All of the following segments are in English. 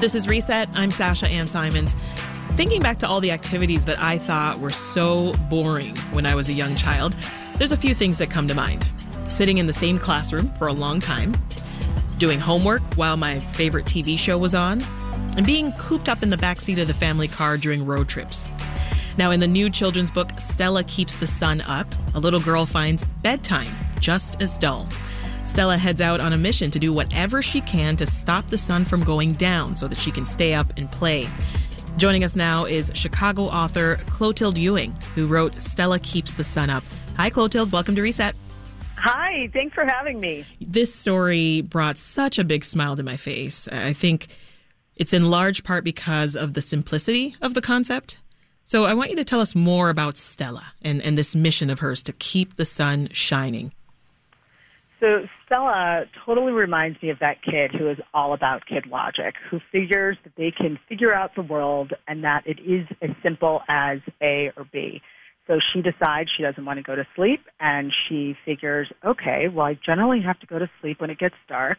This is Reset. I'm Sasha Ann Simons. Thinking back to all the activities that I thought were so boring when I was a young child, there's a few things that come to mind. Sitting in the same classroom for a long time, doing homework while my favorite TV show was on, and being cooped up in the backseat of the family car during road trips. Now, in the new children's book, Stella Keeps the Sun Up, a little girl finds bedtime just as dull. Stella heads out on a mission to do whatever she can to stop the sun from going down so that she can stay up and play. Joining us now is Chicago author Clotilde Ewing, who wrote Stella Keeps the Sun Up. Hi, Clotilde. Welcome to Reset. Hi, thanks for having me. This story brought such a big smile to my face. I think it's in large part because of the simplicity of the concept. So I want you to tell us more about Stella and, and this mission of hers to keep the sun shining. So Stella totally reminds me of that kid who is all about kid logic, who figures that they can figure out the world and that it is as simple as A or B. So she decides she doesn't want to go to sleep and she figures, okay, well, I generally have to go to sleep when it gets dark.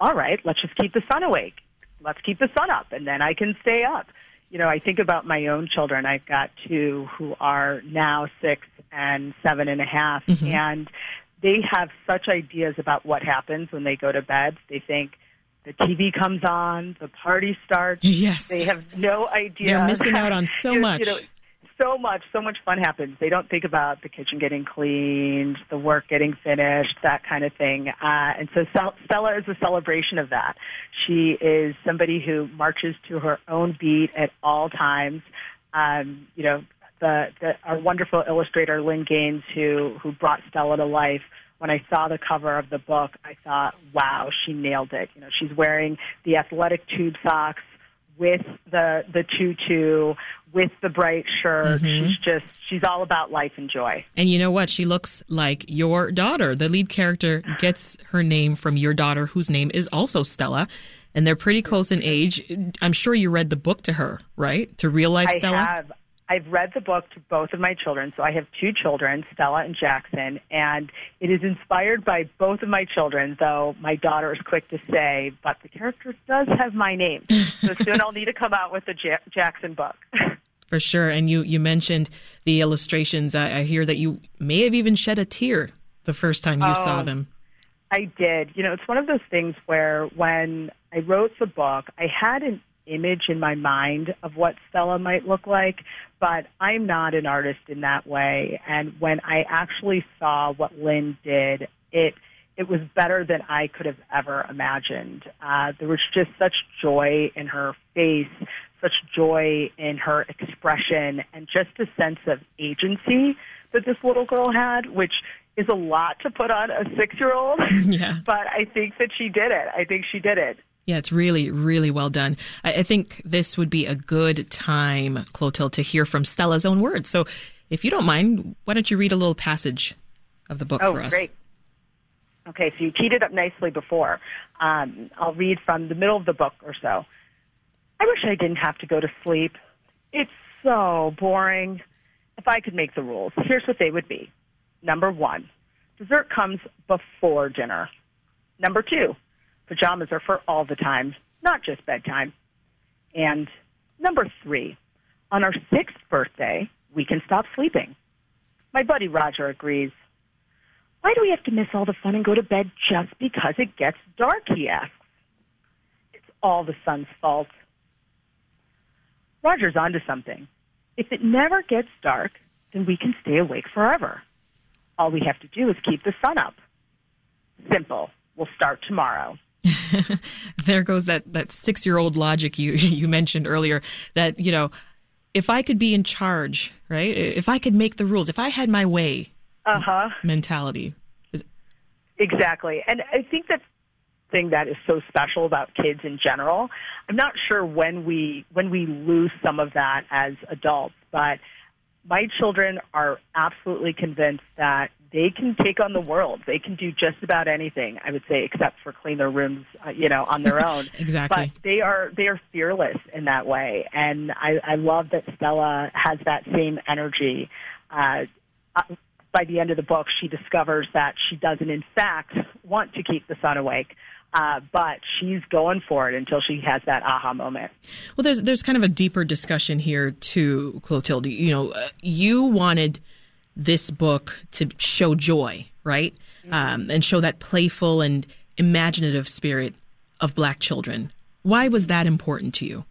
All right, let's just keep the sun awake. Let's keep the sun up and then I can stay up. You know, I think about my own children. I've got two who are now six and seven and a half, mm-hmm. and they have such ideas about what happens when they go to bed. They think the TV comes on, the party starts. Yes. They have no idea. They're missing out on so much. You know, so much, so much fun happens. They don't think about the kitchen getting cleaned, the work getting finished, that kind of thing. Uh, and so Stella is a celebration of that. She is somebody who marches to her own beat at all times. Um, you know, the, the our wonderful illustrator Lynn Gaines, who who brought Stella to life. When I saw the cover of the book, I thought, "Wow, she nailed it." You know, she's wearing the athletic tube socks with the the tutu, with the bright shirt. Mm-hmm. She's just she's all about life and joy. And you know what? She looks like your daughter. The lead character gets her name from your daughter, whose name is also Stella. And they're pretty close in age. I'm sure you read the book to her, right? To real life Stella. I have. I've read the book to both of my children. So I have two children, Stella and Jackson, and it is inspired by both of my children, though my daughter is quick to say, but the character does have my name. So soon I'll need to come out with the J- Jackson book. For sure. And you, you mentioned the illustrations. I, I, hear that you may have even shed a tear the first time you oh, saw them. I did. You know, it's one of those things where when I wrote the book, I had an image in my mind of what Stella might look like, but I'm not an artist in that way. And when I actually saw what Lynn did, it it was better than I could have ever imagined. Uh, there was just such joy in her face, such joy in her expression, and just a sense of agency that this little girl had, which is a lot to put on a six year old. Yeah. But I think that she did it. I think she did it. Yeah, it's really, really well done. I, I think this would be a good time, Clotilde, to hear from Stella's own words. So if you don't mind, why don't you read a little passage of the book oh, for us? Great. Okay, so you teed it up nicely before. Um, I'll read from the middle of the book or so. I wish I didn't have to go to sleep. It's so boring. If I could make the rules, here's what they would be. Number one, dessert comes before dinner. Number two, pajamas are for all the times, not just bedtime. And number three, on our sixth birthday, we can stop sleeping. My buddy Roger agrees. Why do we have to miss all the fun and go to bed just because it gets dark, he asks. It's all the sun's fault. Roger's onto something. If it never gets dark, then we can stay awake forever. All we have to do is keep the sun up. Simple. We'll start tomorrow. there goes that, that six year old logic you, you mentioned earlier that, you know, if I could be in charge, right? If I could make the rules, if I had my way uh-huh. mentality. Exactly. And I think that thing that is so special about kids in general. I'm not sure when we when we lose some of that as adults, but my children are absolutely convinced that they can take on the world. They can do just about anything, I would say, except for clean their rooms, uh, you know, on their own. exactly. But they are they are fearless in that way, and I, I love that Stella has that same energy. Uh, uh, by the end of the book, she discovers that she doesn't, in fact, want to keep the sun awake. Uh, but she's going for it until she has that aha moment. Well, there's there's kind of a deeper discussion here too, Clotilde. You know, uh, you wanted this book to show joy, right, mm-hmm. um, and show that playful and imaginative spirit of Black children. Why was that important to you?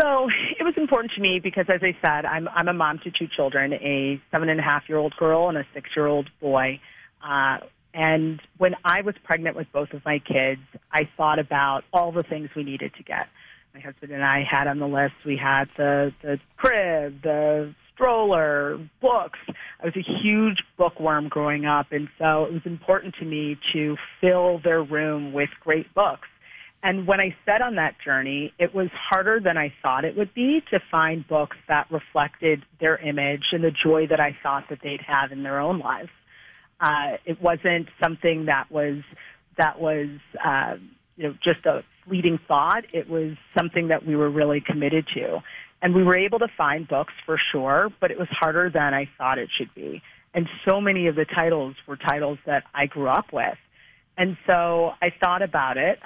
So it was important to me because, as I said, I'm I'm a mom to two children, a seven and a half year old girl and a six year old boy. Uh, and when I was pregnant with both of my kids, I thought about all the things we needed to get. My husband and I had on the list. We had the the crib, the stroller, books. I was a huge bookworm growing up, and so it was important to me to fill their room with great books. And when I set on that journey, it was harder than I thought it would be to find books that reflected their image and the joy that I thought that they'd have in their own lives. Uh, it wasn't something that was that was uh, you know just a fleeting thought. It was something that we were really committed to, and we were able to find books for sure, but it was harder than I thought it should be. And so many of the titles were titles that I grew up with. And so I thought about it.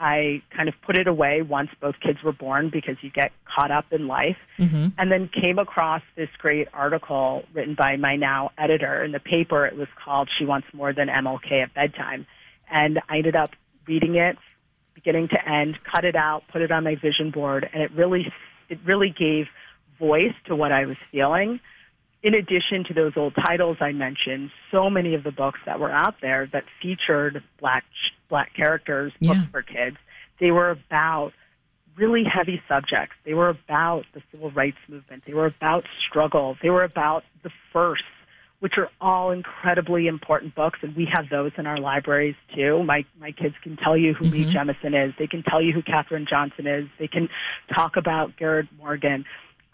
I kind of put it away once both kids were born because you get caught up in life. Mm-hmm. And then came across this great article written by my now editor in the paper. It was called She Wants More Than MLK at Bedtime. And I ended up reading it beginning to end, cut it out, put it on my vision board, and it really it really gave voice to what I was feeling in addition to those old titles I mentioned, so many of the books that were out there that featured black black characters, books yeah. for kids, they were about really heavy subjects. They were about the civil rights movement. They were about struggle. They were about the first, which are all incredibly important books, and we have those in our libraries too. My my kids can tell you who mm-hmm. Mae Jemison is. They can tell you who Katherine Johnson is. They can talk about Garrett Morgan.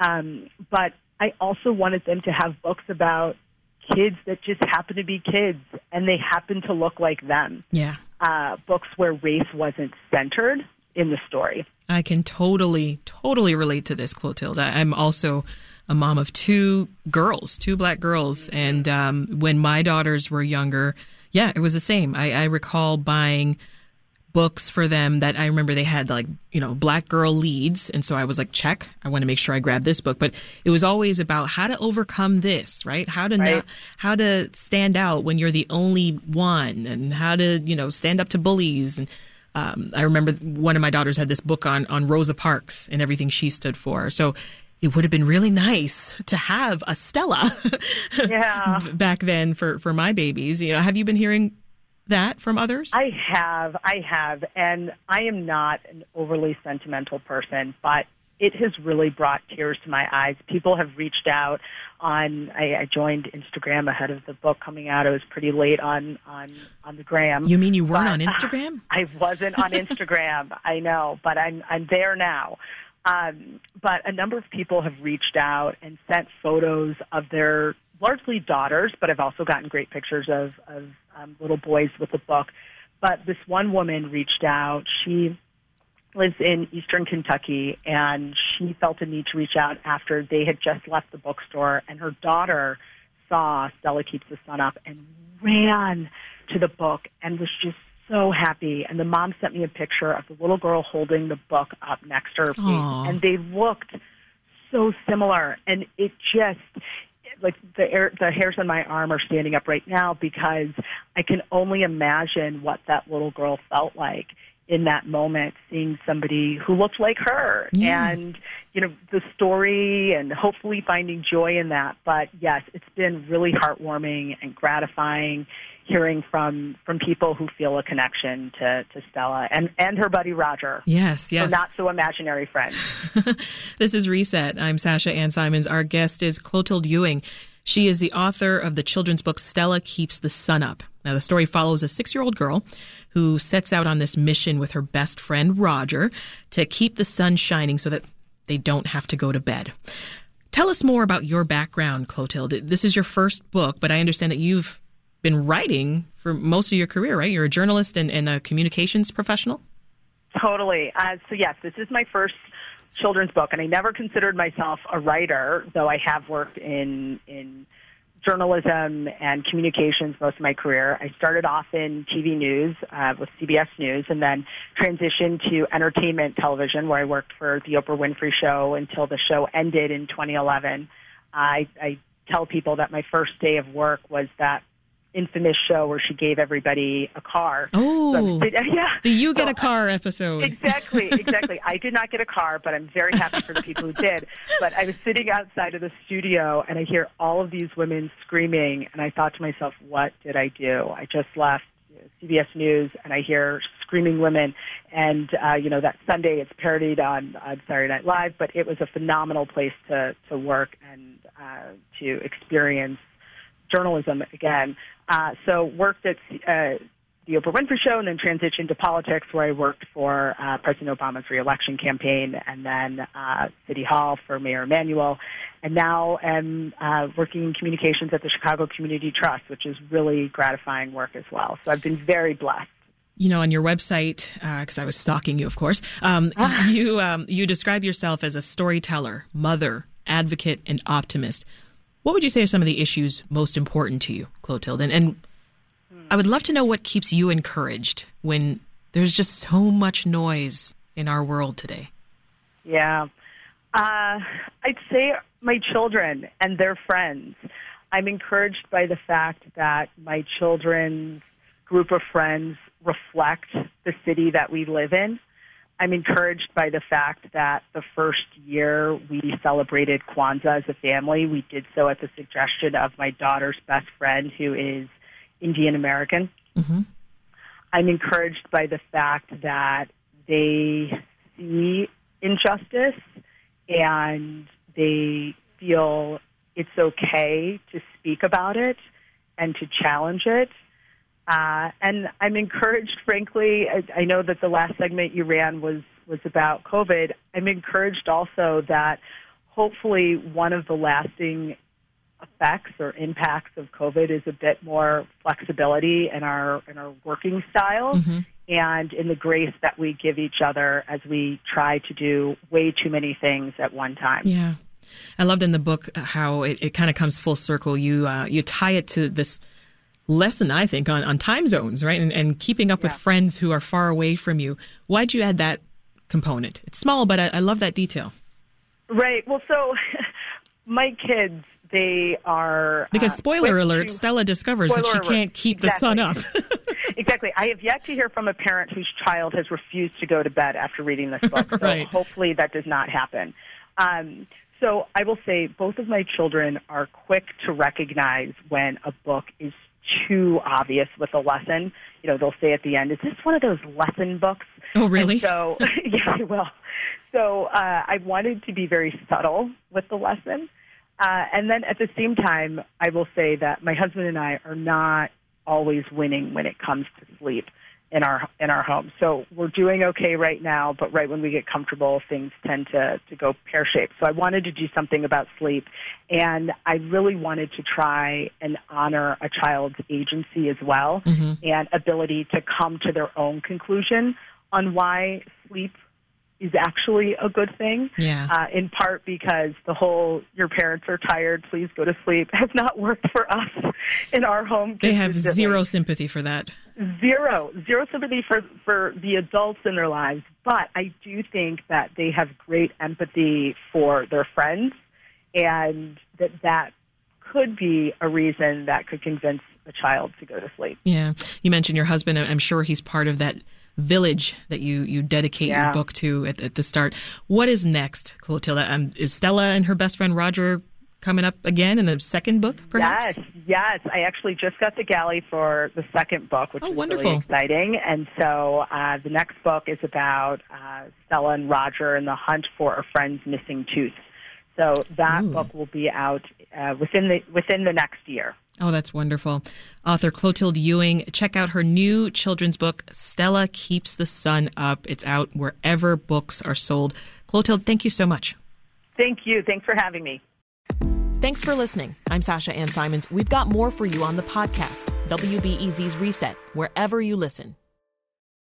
Um, but I also wanted them to have books about kids that just happen to be kids and they happen to look like them. Yeah. Uh, books where race wasn't centered in the story. I can totally, totally relate to this, Clotilde. I'm also a mom of two girls, two black girls. And um, when my daughters were younger, yeah, it was the same. I, I recall buying books for them that I remember they had like, you know, black girl leads. And so I was like, check, I want to make sure I grab this book. But it was always about how to overcome this, right? How to right. not, how to stand out when you're the only one and how to, you know, stand up to bullies. And um, I remember one of my daughters had this book on, on Rosa Parks and everything she stood for. So it would have been really nice to have a Stella yeah. back then for, for my babies. You know, have you been hearing that from others? I have, I have, and I am not an overly sentimental person, but it has really brought tears to my eyes. People have reached out on. I, I joined Instagram ahead of the book coming out. I was pretty late on on on the gram. You mean you weren't but, on Instagram? I wasn't on Instagram. I know, but I'm I'm there now. Um, but a number of people have reached out and sent photos of their largely daughters, but I've also gotten great pictures of, of um, little boys with a book. But this one woman reached out. She lives in eastern Kentucky, and she felt a need to reach out after they had just left the bookstore, and her daughter saw Stella Keeps the Sun Up and ran to the book and was just so happy. And the mom sent me a picture of the little girl holding the book up next to her face, and they looked so similar. And it just like the air, the hairs on my arm are standing up right now because I can only imagine what that little girl felt like in that moment seeing somebody who looked like her. Yeah. and you know the story and hopefully finding joy in that. But yes it's been really heartwarming and gratifying hearing from from people who feel a connection to, to Stella and, and her buddy Roger. Yes, yes. Not so imaginary friend. this is Reset. I'm Sasha Ann Simons. Our guest is Clotilde Ewing. She is the author of the children's book Stella Keeps the Sun Up. Now, the story follows a six year old girl who sets out on this mission with her best friend, Roger, to keep the sun shining so that they don't have to go to bed. Tell us more about your background, Clotilde. This is your first book, but I understand that you've been writing for most of your career, right? You're a journalist and, and a communications professional? Totally. Uh, so, yes, this is my first children's book, and I never considered myself a writer, though I have worked in, in journalism and communications most of my career. I started off in TV news uh, with CBS News and then transitioned to entertainment television where I worked for the Oprah Winfrey Show until the show ended in 2011. I, I tell people that my first day of work was that infamous show where she gave everybody a car. Oh, So yeah. the You Get So a Car episode. Exactly, exactly. I did not get a car, but I'm very happy for the people who did. But I was sitting outside of the studio and I hear all of these women screaming, and I thought to myself, what did I do? I just left CBS News and I hear screaming women. And, uh, you know, that Sunday it's parodied on, on Saturday Night Live, but it was a phenomenal place to, to work and uh, to experience journalism again. Uh, so worked at uh, the Oprah Winfrey Show and then transitioned to politics where I worked for uh, President Obama's reelection campaign and then uh, City Hall for Mayor Emanuel. And now am uh, working in communications at the Chicago Community Trust, which is really gratifying work as well. So I've been very blessed. you know, on your website, because I was stalking you, of course, um, you um, you describe yourself as a storyteller, mother, advocate, and optimist. What would you say are some of the issues most important to you, Clotilde? And, and I would love to know what keeps you encouraged when there's just so much noise in our world today. Yeah. Uh, I'd say my children and their friends. I'm encouraged by the fact that my children's group of friends reflect the city that we live in. I'm encouraged by the fact that the first year we celebrated Kwanzaa as a family, we did so at the suggestion of my daughter's best friend, who is Indian American. hmm I'm encouraged by the fact that they see injustice and they feel it's okay to speak about it and to challenge it. Uh, and I'm encouraged, frankly, I, I know that the last segment you ran was, was about COVID. I'm encouraged also that hopefully one of the lasting effects or impacts of COVID is a bit more flexibility in our in our working styles Mhm. and in the grace that we give each other as we try to do way too many things at one time. Yeah. I loved in the book how it, it kind of comes full circle. You uh, you tie it to this lesson, I think, on, on time zones, right? And, and keeping up with friends who are far away from you. Why'd you add that component? It's small, but I, I love that detail. Right. Well, so my kids, they are Because uh, spoiler alert, to- Stella discovers that she alert. can't keep the sun up. exactly. I have yet to hear from a parent whose child has refused to go to bed after reading this book. So hopefully that does not happen. Um, so I will say both of my children are quick to recognize when a book is too obvious with a lesson. You know, they'll say at the end, "Is this one of those lesson books?" oh, really? And so, yeah, I will. So uh, I wanted to be very subtle with the lesson. Uh, and then at the same time, I will say that my husband and I are not always winning when it comes to sleep in our in our home. So we're doing okay right now, but right when we get comfortable, things tend to to go pear shaped. So I wanted to do something about sleep, and I really wanted to try and honor a child's agency as well Mhm. and ability to come to their own conclusion on why sleep is actually a good thing. Yeah. Uh, in part because the whole "your parents are tired, please go to sleep" has not worked for us in our home. They have zero sympathy for that. zero zero sympathy for for the adults in their lives, but I do think that they have great empathy for their friends, and that that could be a reason that could convince a child to go to sleep. Yeah. You mentioned your husband. I'm sure he's part of that village that you, you dedicate your book to at, at the start. What is next, Clotilda? Um, is Stella and her best friend Roger coming up again in a second book, perhaps? Yes, yes. I actually just got the galley for the second book, which Oh, is wonderful. really exciting. And so uh, the next book is about uh, Stella and Roger and the hunt for a friend's missing tooth. So that Ooh. book will be out uh, within the within the next year. Oh, that's wonderful. Author Clotilde Ewing. Check out her new children's book, Stella Keeps the Sun Up. It's out wherever books are sold. Clotilde, thank you so much. Thank you. Thanks for having me. Thanks for listening. I'm Sasha Ann Simons. We've got more for you on the podcast, WBEZ's Reset, wherever you listen.